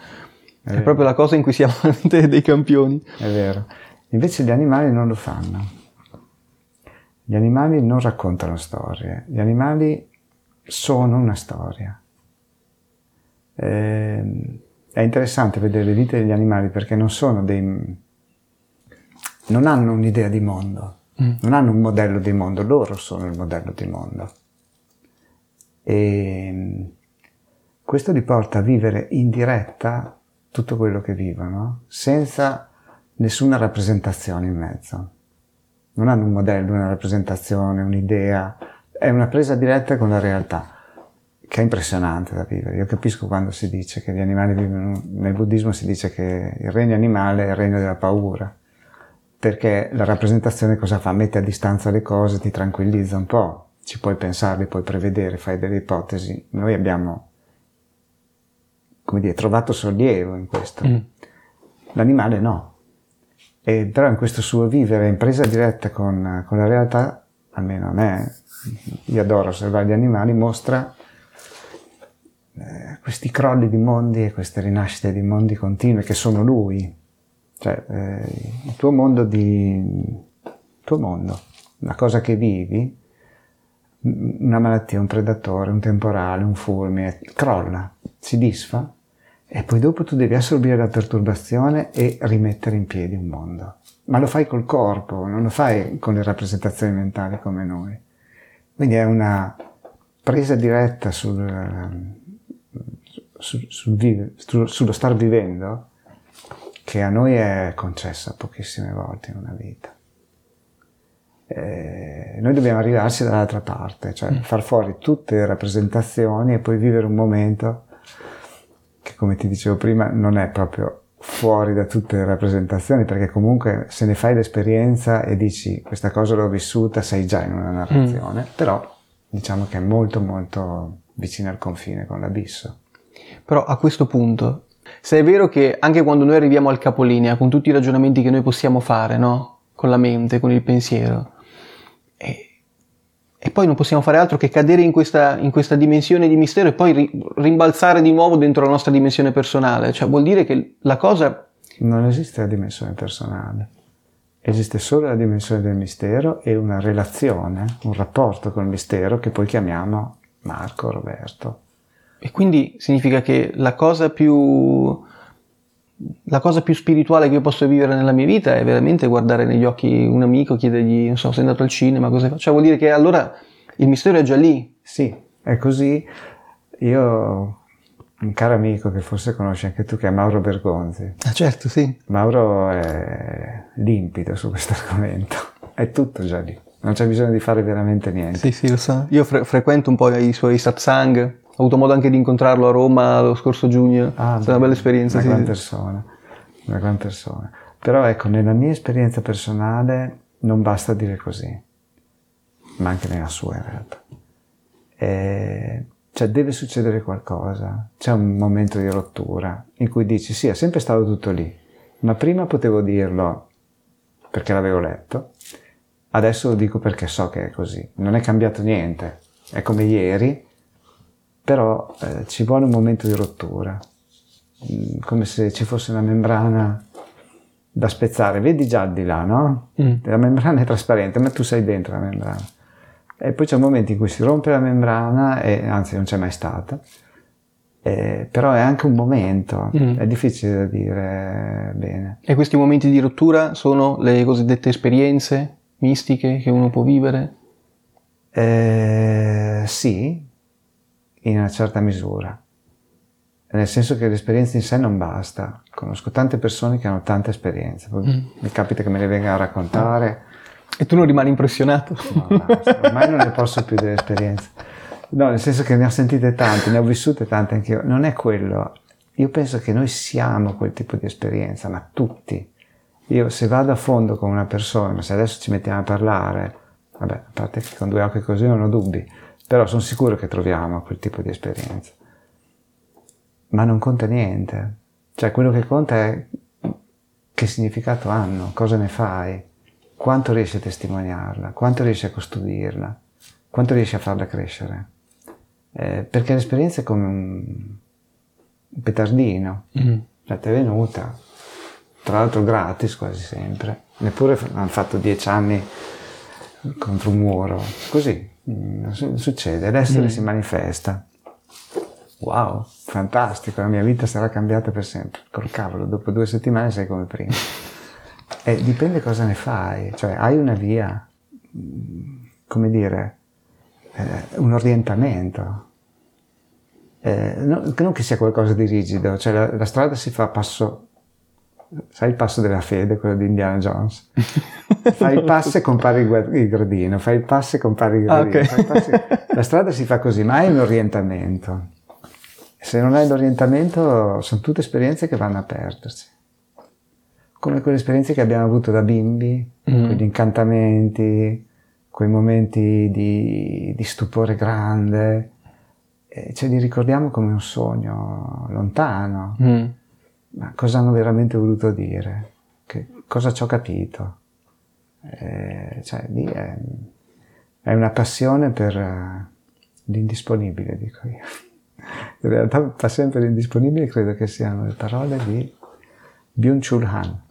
È, è proprio la cosa in cui siamo [laughs] dei campioni. È vero. Invece gli animali non lo fanno. Gli animali non raccontano storie, gli animali sono una storia. Eh, è interessante vedere le vite degli animali perché non sono dei... non hanno un'idea di mondo Mm. Non hanno un modello di mondo, loro sono il modello di mondo. E mm, questo li porta a vivere in diretta tutto quello che vivono, senza nessuna rappresentazione in mezzo. Non hanno un modello, una rappresentazione, un'idea, è una presa diretta con la realtà che è impressionante da vivere. Io capisco quando si dice che gli animali vivono, nel buddismo si dice che il regno animale è il regno della paura, perché la rappresentazione cosa fa? Mette a distanza le cose, ti tranquillizza un po', ci puoi pensarli, puoi prevedere, fai delle ipotesi. Noi abbiamo, come dire, trovato sollievo in questo. Mm. L'animale no. E però in questo suo vivere in presa diretta con, con la realtà, almeno a me, io adoro osservare gli animali, mostra eh, questi crolli di mondi e queste rinascite di mondi continue che sono lui. Cioè, eh, il tuo mondo di... tuo mondo, la cosa che vivi, una malattia, un predatore, un temporale, un fulmine, crolla, si disfa e poi dopo tu devi assorbire la perturbazione e rimettere in piedi un mondo. Ma lo fai col corpo, non lo fai con le rappresentazioni mentali come noi. Quindi è una presa diretta sul, sul, sul vive, sullo star vivendo che a noi è concessa pochissime volte in una vita. Eh, noi dobbiamo arrivarci dall'altra parte, cioè mm. far fuori tutte le rappresentazioni e poi vivere un momento che, come ti dicevo prima, non è proprio fuori da tutte le rappresentazioni, perché comunque se ne fai l'esperienza e dici questa cosa l'ho vissuta, sei già in una narrazione, mm. però diciamo che è molto molto vicino al confine con l'abisso. Però a questo punto, se è vero che anche quando noi arriviamo al capolinea, con tutti i ragionamenti che noi possiamo fare, no? Con la mente, con il pensiero, e, e poi non possiamo fare altro che cadere in questa, in questa dimensione di mistero e poi ri, rimbalzare di nuovo dentro la nostra dimensione personale. Cioè vuol dire che la cosa... Non esiste la dimensione personale. Esiste solo la dimensione del mistero e una relazione, un rapporto col mistero che poi chiamiamo Marco, Roberto. E quindi significa che la cosa più la cosa più spirituale che io posso vivere nella mia vita è veramente guardare negli occhi un amico, chiedergli, non so, sei andato al cinema, cosa fai? Cioè vuol dire che allora il mistero è già lì. Sì, è così. Io un caro amico che forse conosci anche tu, che è Mauro Bergonzi. Ah certo, sì. Mauro è limpido su questo argomento, è tutto già lì non c'è bisogno di fare veramente niente. Sì, sì, lo so. Io fre- frequento un po' i suoi satsang, ho avuto modo anche di incontrarlo a Roma lo scorso giugno, ah, è stata una bella esperienza. Una sì. gran persona, una gran persona. Però ecco, nella mia esperienza personale non basta dire così, ma anche nella sua in realtà. E, cioè deve succedere qualcosa, c'è un momento di rottura in cui dici sì, è sempre stato tutto lì, ma prima potevo dirlo perché l'avevo letto, Adesso lo dico perché so che è così. Non è cambiato niente, è come ieri, però eh, ci vuole un momento di rottura, mm, come se ci fosse una membrana da spezzare. Vedi già di là, no? Mm. La membrana è trasparente, ma tu sei dentro la membrana. E poi c'è un momento in cui si rompe la membrana, e anzi non c'è mai stata, eh, però è anche un momento, mm. è difficile da dire bene. E questi momenti di rottura sono le cosiddette esperienze mistiche che uno può vivere? Eh, sì, in una certa misura. Nel senso che l'esperienza in sé non basta. Conosco tante persone che hanno tante esperienze. Mm. Mi capita che me le venga a raccontare. E tu non rimani impressionato? No, basta. ormai non ne posso più delle esperienze. No, nel senso che ne ho sentite tante, ne ho vissute tante anch'io. Non è quello. Io penso che noi siamo quel tipo di esperienza, ma tutti. Io se vado a fondo con una persona, se adesso ci mettiamo a parlare, vabbè, a parte che con due occhi così non ho dubbi, però sono sicuro che troviamo quel tipo di esperienza. Ma non conta niente. Cioè, quello che conta è che significato hanno, cosa ne fai, quanto riesci a testimoniarla, quanto riesci a costruirla, quanto riesci a farla crescere. Eh, perché l'esperienza è come un petardino, mm. cioè ti è venuta, tra l'altro gratis quasi sempre, neppure hanno fatto dieci anni contro un muro, così succede, l'essere mm. si manifesta. Wow, fantastico, la mia vita sarà cambiata per sempre. Col cavolo, dopo due settimane sei come prima. E dipende cosa ne fai, cioè hai una via, mm, come dire, eh, un orientamento. Eh, no, non che sia qualcosa di rigido, cioè la, la strada si fa passo sai il passo della fede, quello di Indiana Jones? fai il passo e compari il gradino, fai il passo e compari il gradino. Ah, okay. La strada si fa così, ma è un orientamento. Se non hai l'orientamento, sono tutte esperienze che vanno a perdersi. Come quelle esperienze che abbiamo avuto da bimbi, mm. quegli incantamenti, quei momenti di, di stupore grande, e ce li ricordiamo come un sogno lontano. Mm. Ma cosa hanno veramente voluto dire? Che, cosa ci ho capito? Eh, cioè, lì è, è, una passione per uh, l'indisponibile, dico io. [laughs] In realtà passione per l'indisponibile credo che siano le parole di Byung-Chul Han,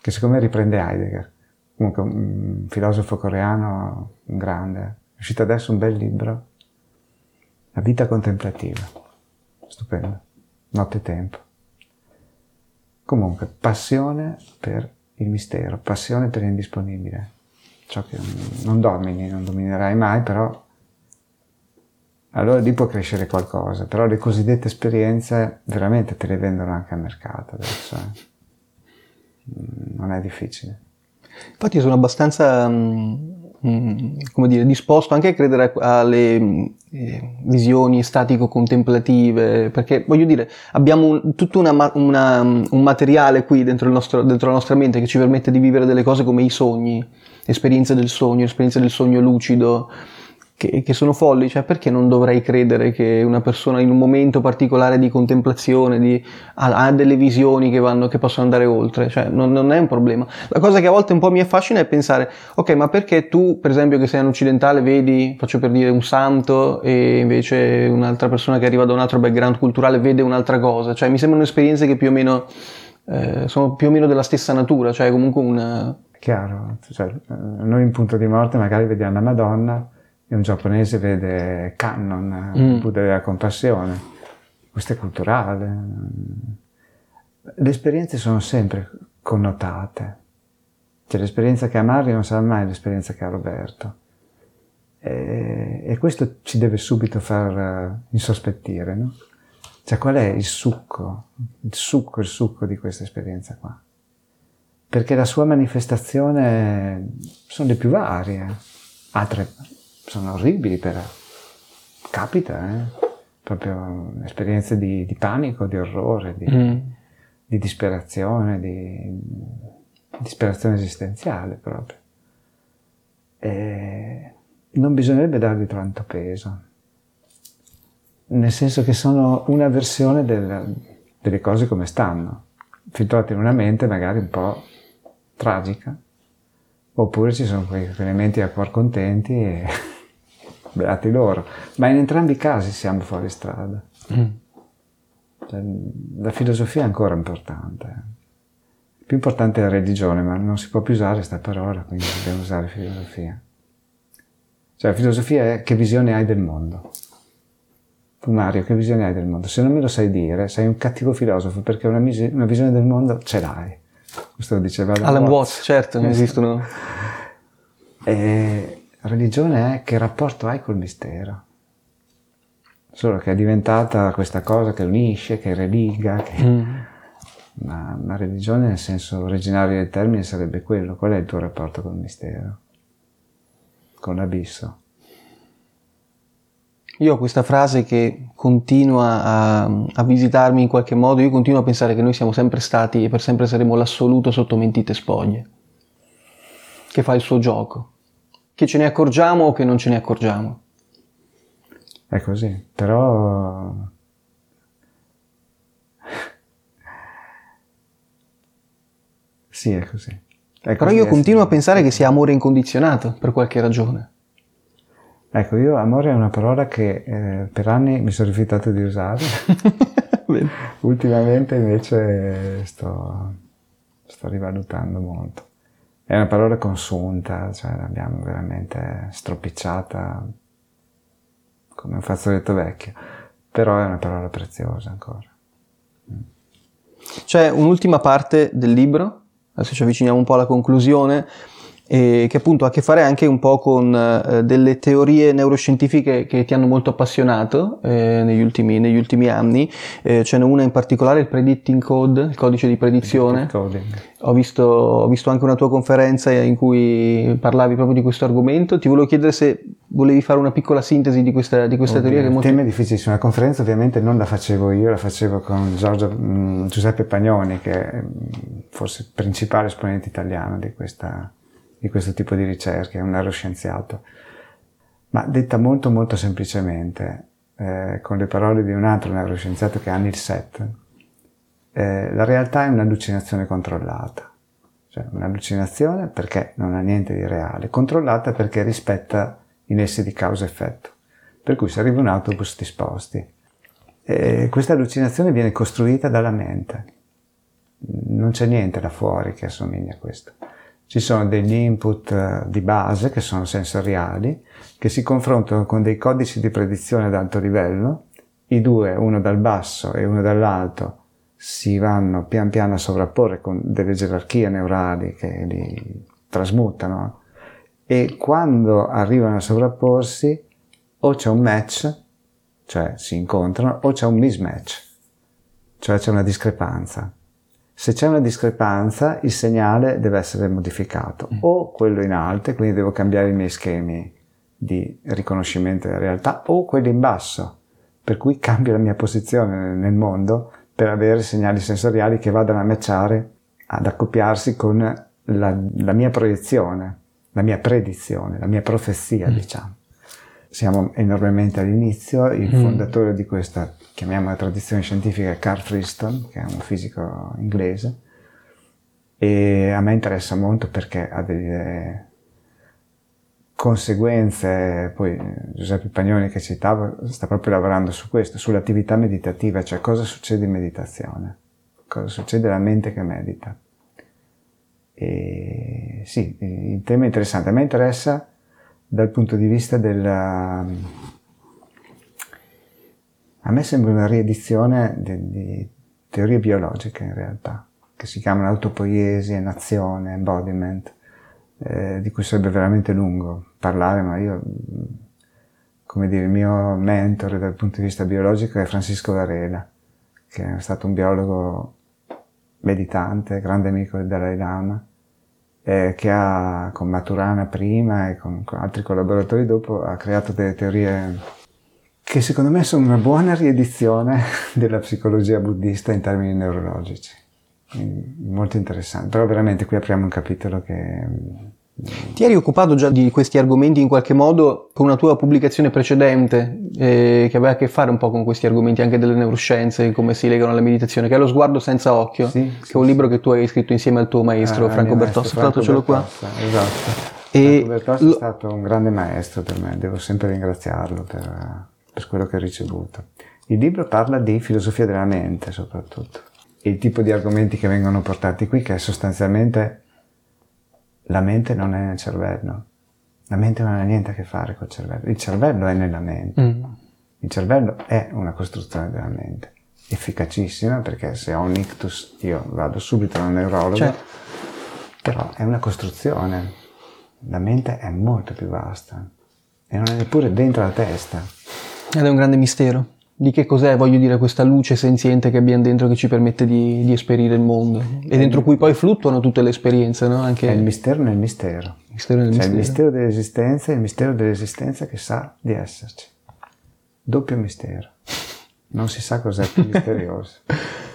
che secondo me riprende Heidegger, comunque un filosofo coreano un grande. È uscito adesso un bel libro, La vita contemplativa, stupendo, notte e tempo. Comunque, passione per il mistero, passione per l'indisponibile. Ciò che non domini, non dominerai mai, però allora lì può crescere qualcosa. Però le cosiddette esperienze veramente te le vendono anche al mercato adesso. Eh. Mm, non è difficile. Infatti sono abbastanza mm, Mm, come dire, disposto anche a credere alle mm, eh, visioni statico-contemplative, perché voglio dire, abbiamo tutto una, una, un materiale qui dentro, nostro, dentro, la nostra mente che ci permette di vivere delle cose come i sogni, esperienze del sogno, esperienze del sogno lucido, che, che, sono folli, cioè perché non dovrei credere che una persona in un momento particolare di contemplazione di, ha, ha, delle visioni che, vanno, che possono andare oltre, cioè non, non, è un problema. La cosa che a volte un po' mi affascina è pensare, ok, ma perché tu, per esempio, che sei un occidentale, vedi, faccio per dire, un santo e invece un'altra persona che arriva da un altro background culturale vede un'altra cosa, cioè mi sembrano esperienze che più o meno eh, sono più o meno della stessa natura, cioè comunque una... Chiaro, cioè, noi in punto di morte magari vediamo la Madonna e un giapponese vede Cannon, mm. Buddha della compassione. Questo è culturale. Le esperienze sono sempre connotate. Cioè l'esperienza che ha Mario non sarà mai l'esperienza che ha Roberto. E, e questo ci deve subito far uh, insospettire, no? Cioè qual è il succo, il succo, il succo di questa esperienza qua? Perché la sua manifestazione sono le più varie, altre sono orribili però. Capita, eh? Proprio esperienze di, di panico, di orrore, di, mm. di disperazione, di, disperazione esistenziale proprio. E non bisognerebbe dargli tanto peso, nel senso che sono una versione del, delle cose come stanno, filtrate in una mente magari un po' tragica, oppure ci sono quei elementi a cuor contenti e beati loro, ma in entrambi i casi siamo fuori strada. Mm. Cioè, la filosofia è ancora importante. Più importante è la religione, ma non si può più usare questa parola, quindi dobbiamo usare filosofia. Cioè, la filosofia è che visione hai del mondo. Tu Mario, che visione hai del mondo? Se non me lo sai dire, sei un cattivo filosofo, perché una, mis- una visione del mondo ce l'hai. Questo lo diceva Alan, Alan Watts. Watts, certo, non esistono. [laughs] E religione è che rapporto hai col mistero. Solo che è diventata questa cosa che unisce, che religa, che... Mm. Ma, ma religione nel senso originario del termine sarebbe quello. Qual è il tuo rapporto col mistero? Con l'abisso? Io ho questa frase che continua a, a, visitarmi in qualche modo, io continuo a pensare che noi siamo sempre stati e per sempre saremo l'assoluto sotto mentite spoglie, che fa il suo gioco che ce ne accorgiamo o che non ce ne accorgiamo. È così, però... sì, è così. È però io continuo a pensare che sia amore incondizionato, per qualche ragione. Ecco, io amore è una parola che eh, per anni mi sono rifiutato di usare. [laughs] Ultimamente invece sto, sto rivalutando molto. È una parola consunta, cioè l'abbiamo veramente stropicciata come un fazzoletto vecchio, però è una parola preziosa ancora. C'è un'ultima parte del libro, adesso ci avviciniamo un po' alla conclusione, e che appunto ha a che fare anche un po' con eh, delle teorie neuroscientifiche che ti hanno molto appassionato eh, negli, ultimi, negli, ultimi, anni. Eh, ce n'è una in particolare, il Predicting Code, il codice di predizione. Ho visto, ho visto, anche una tua conferenza in cui parlavi proprio di questo argomento. Ti volevo chiedere se volevi fare una piccola sintesi di questa, di questa teoria. Che il molto... tema è difficilissimo. La conferenza ovviamente non la facevo io, la facevo con Giorgio, mh, Giuseppe Pagnoni, che è forse il principale esponente italiano di questa di questo tipo di ricerche, è un neuroscienziato. Ma detta molto molto semplicemente, eh, con le parole di un altro neuroscienziato che è Anil Seth, eh, la realtà è un'allucinazione controllata. Cioè un'allucinazione perché non ha niente di reale, controllata perché rispetta i nessi di causa-effetto. Per cui se arriva un autobus ti sposti. E questa allucinazione viene costruita dalla mente. Non c'è niente da fuori che assomiglia a questo ci sono degli input eh, di base che sono sensoriali, che si confrontano con dei codici di predizione ad alto livello, i due, uno dal basso e uno dall'alto, si vanno pian piano a sovrapporre con delle gerarchie neurali che li trasmutano e quando arrivano a sovrapporsi o c'è un match, cioè si incontrano, o c'è un mismatch, cioè c'è una discrepanza. Se c'è una discrepanza, il segnale deve essere modificato, mm. o quello in alto, quindi devo cambiare i miei schemi di riconoscimento della realtà, o quello in basso, per cui cambio la mia posizione nel mondo per avere segnali sensoriali che vadano a matchare, ad accoppiarsi con la, la mia proiezione, la mia predizione, la mia profezia, mm. diciamo. Siamo enormemente all'inizio, il mm. fondatore di questa chiamiamola tradizione scientifica, Carl Friston, che è un fisico inglese, e a me interessa molto perché ha delle conseguenze, poi Giuseppe Pagnoni che citavo sta proprio lavorando su questo, sull'attività meditativa, cioè cosa succede in meditazione, cosa succede alla mente che medita. E sì, il tema è interessante, a me interessa dal punto di vista della a me sembra una riedizione di, di teorie biologiche in realtà, che si chiamano autopoiesi, nazione, embodiment, eh, di cui sarebbe veramente lungo parlare, ma io, come dire, il mio mentore dal punto di vista biologico è Francisco Varela, che è stato un biologo meditante, grande amico del Dalai Lama, eh, che ha, con Maturana prima e con, con altri collaboratori dopo, ha creato delle teorie che secondo me sono una buona riedizione [laughs] della psicologia buddista in termini neurologici. Molto interessante, però veramente qui apriamo un capitolo che... Ti eri occupato già di questi argomenti in qualche modo con una tua pubblicazione precedente eh, che aveva a che fare un po' con questi argomenti anche delle neuroscienze, come si legano alla meditazione, che è Lo sguardo senza occhio, sì, che sì, è un libro che tu hai scritto insieme al tuo maestro ah, Franco Bertossa, tra l'altro ce l'ho qua. Esatto. E Franco Bertossa lo... è stato un grande maestro per me, devo sempre ringraziarlo per per quello che ho ricevuto. Il libro parla di filosofia della mente soprattutto, il tipo di argomenti che vengono portati qui che è sostanzialmente la mente non è nel cervello, la mente non ha niente a che fare col cervello, il cervello è nella mente, mm. il cervello è una costruzione della mente, efficacissima perché se ho un ictus io vado subito da un neurologo, cioè. però è una costruzione, la mente è molto più vasta e non è neppure dentro la testa. Ed è un grande mistero. Di che cos'è, voglio dire, questa luce senziente che abbiamo dentro che ci permette di, di esperire il mondo e dentro cui poi fluttuano tutte le esperienze, no? Anche... È il mistero nel mistero. Il mistero nel C'è mistero. il mistero dell'esistenza e il mistero dell'esistenza che sa di esserci. Doppio mistero. Non si sa cos'è più misterioso. [laughs]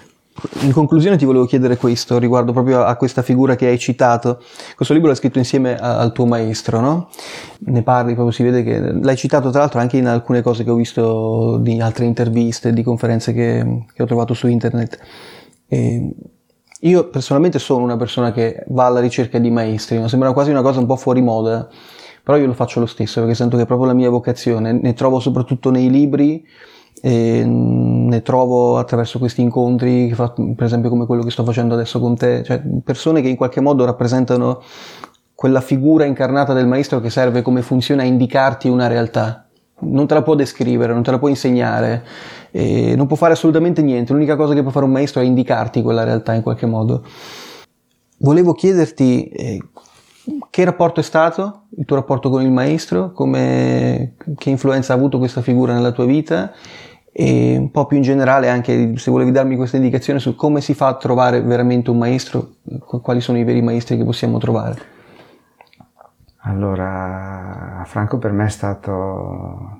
In conclusione ti volevo chiedere questo riguardo proprio a questa figura che hai citato. Questo libro l'hai scritto insieme a, al tuo maestro, no? Ne parli proprio, si vede che l'hai citato tra l'altro anche in alcune cose che ho visto di altre interviste, di conferenze che, che ho trovato su internet. E io personalmente sono una persona che va alla ricerca di maestri, mi sembra quasi una cosa un po' fuori moda, però io lo faccio lo stesso perché sento che è proprio la mia vocazione, ne trovo soprattutto nei libri e ne trovo attraverso questi incontri, per esempio come quello che sto facendo adesso con te, cioè persone che in qualche modo rappresentano quella figura incarnata del maestro che serve come funzione a indicarti una realtà. Non te la può descrivere, non te la può insegnare, non può fare assolutamente niente. L'unica cosa che può fare un maestro è indicarti quella realtà in qualche modo. Volevo chiederti eh, che rapporto è stato il tuo rapporto con il maestro? Come, che influenza ha avuto questa figura nella tua vita? E un po' più in generale anche se volevi darmi questa indicazione su come si fa a trovare veramente un maestro, quali sono i veri maestri che possiamo trovare. Allora, Franco per me è stato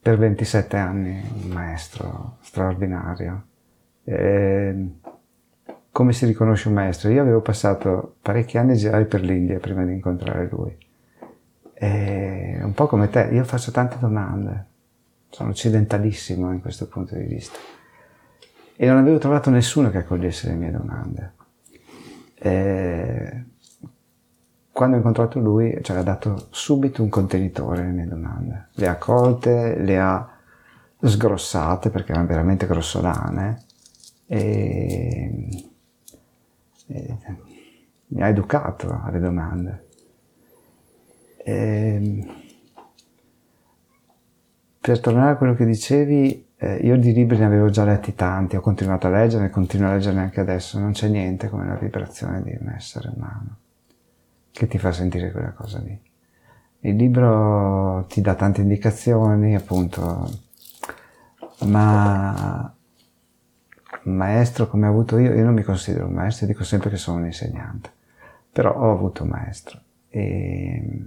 per 27 anni un maestro straordinario. E come si riconosce un maestro? Io avevo passato parecchi anni a girare per l'India prima di incontrare lui. E un po' come te, io faccio tante domande, sono occidentalissimo in questo punto di vista. E non avevo trovato nessuno che accogliesse le mie domande. E quando ho incontrato lui ci aveva dato subito un contenitore alle mie domande. Le ha accolte, le ha sgrossate perché erano veramente grossolane e eh, mi ha educato alle domande. E, per tornare a quello che dicevi, eh, io di libri ne avevo già letti tanti, ho continuato a leggerne, continuo a leggerne anche adesso, non c'è niente come la vibrazione di un essere umano che ti fa sentire quella cosa lì. Il libro ti dà tante indicazioni, appunto, ma un maestro come ho avuto io, io non mi considero un maestro, dico sempre che sono un insegnante, però ho avuto un maestro e,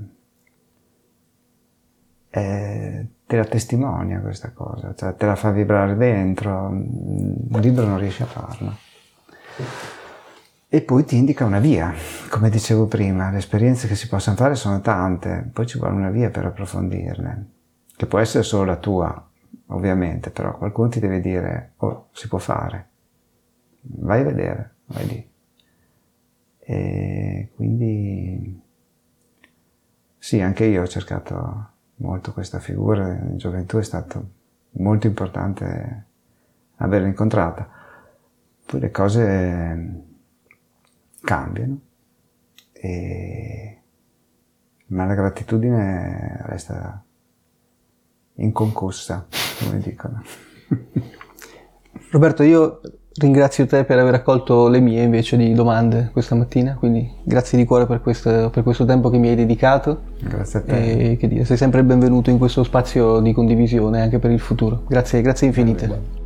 e te la testimonia questa cosa, cioè te la fa vibrare dentro, un libro non riesce a farlo. E poi ti indica una via, come dicevo prima, le esperienze che si possono fare sono tante, poi ci vuole una via per approfondirle, che può essere solo la tua, ovviamente, però qualcuno ti deve dire, oh, si può fare, vai a vedere, vai lì. E quindi sì, anche io ho cercato molto questa figura, in gioventù è stato molto importante averla incontrata. Poi le cose cambiano, e... ma la gratitudine resta inconcussa, come dicono. Roberto, io ringrazio te per aver accolto le mie invece di domande questa mattina, quindi grazie di cuore per questo, per questo tempo che mi hai dedicato. Grazie a te. E che dire, sei sempre il benvenuto in questo spazio di condivisione anche per il futuro. Grazie, grazie infinite.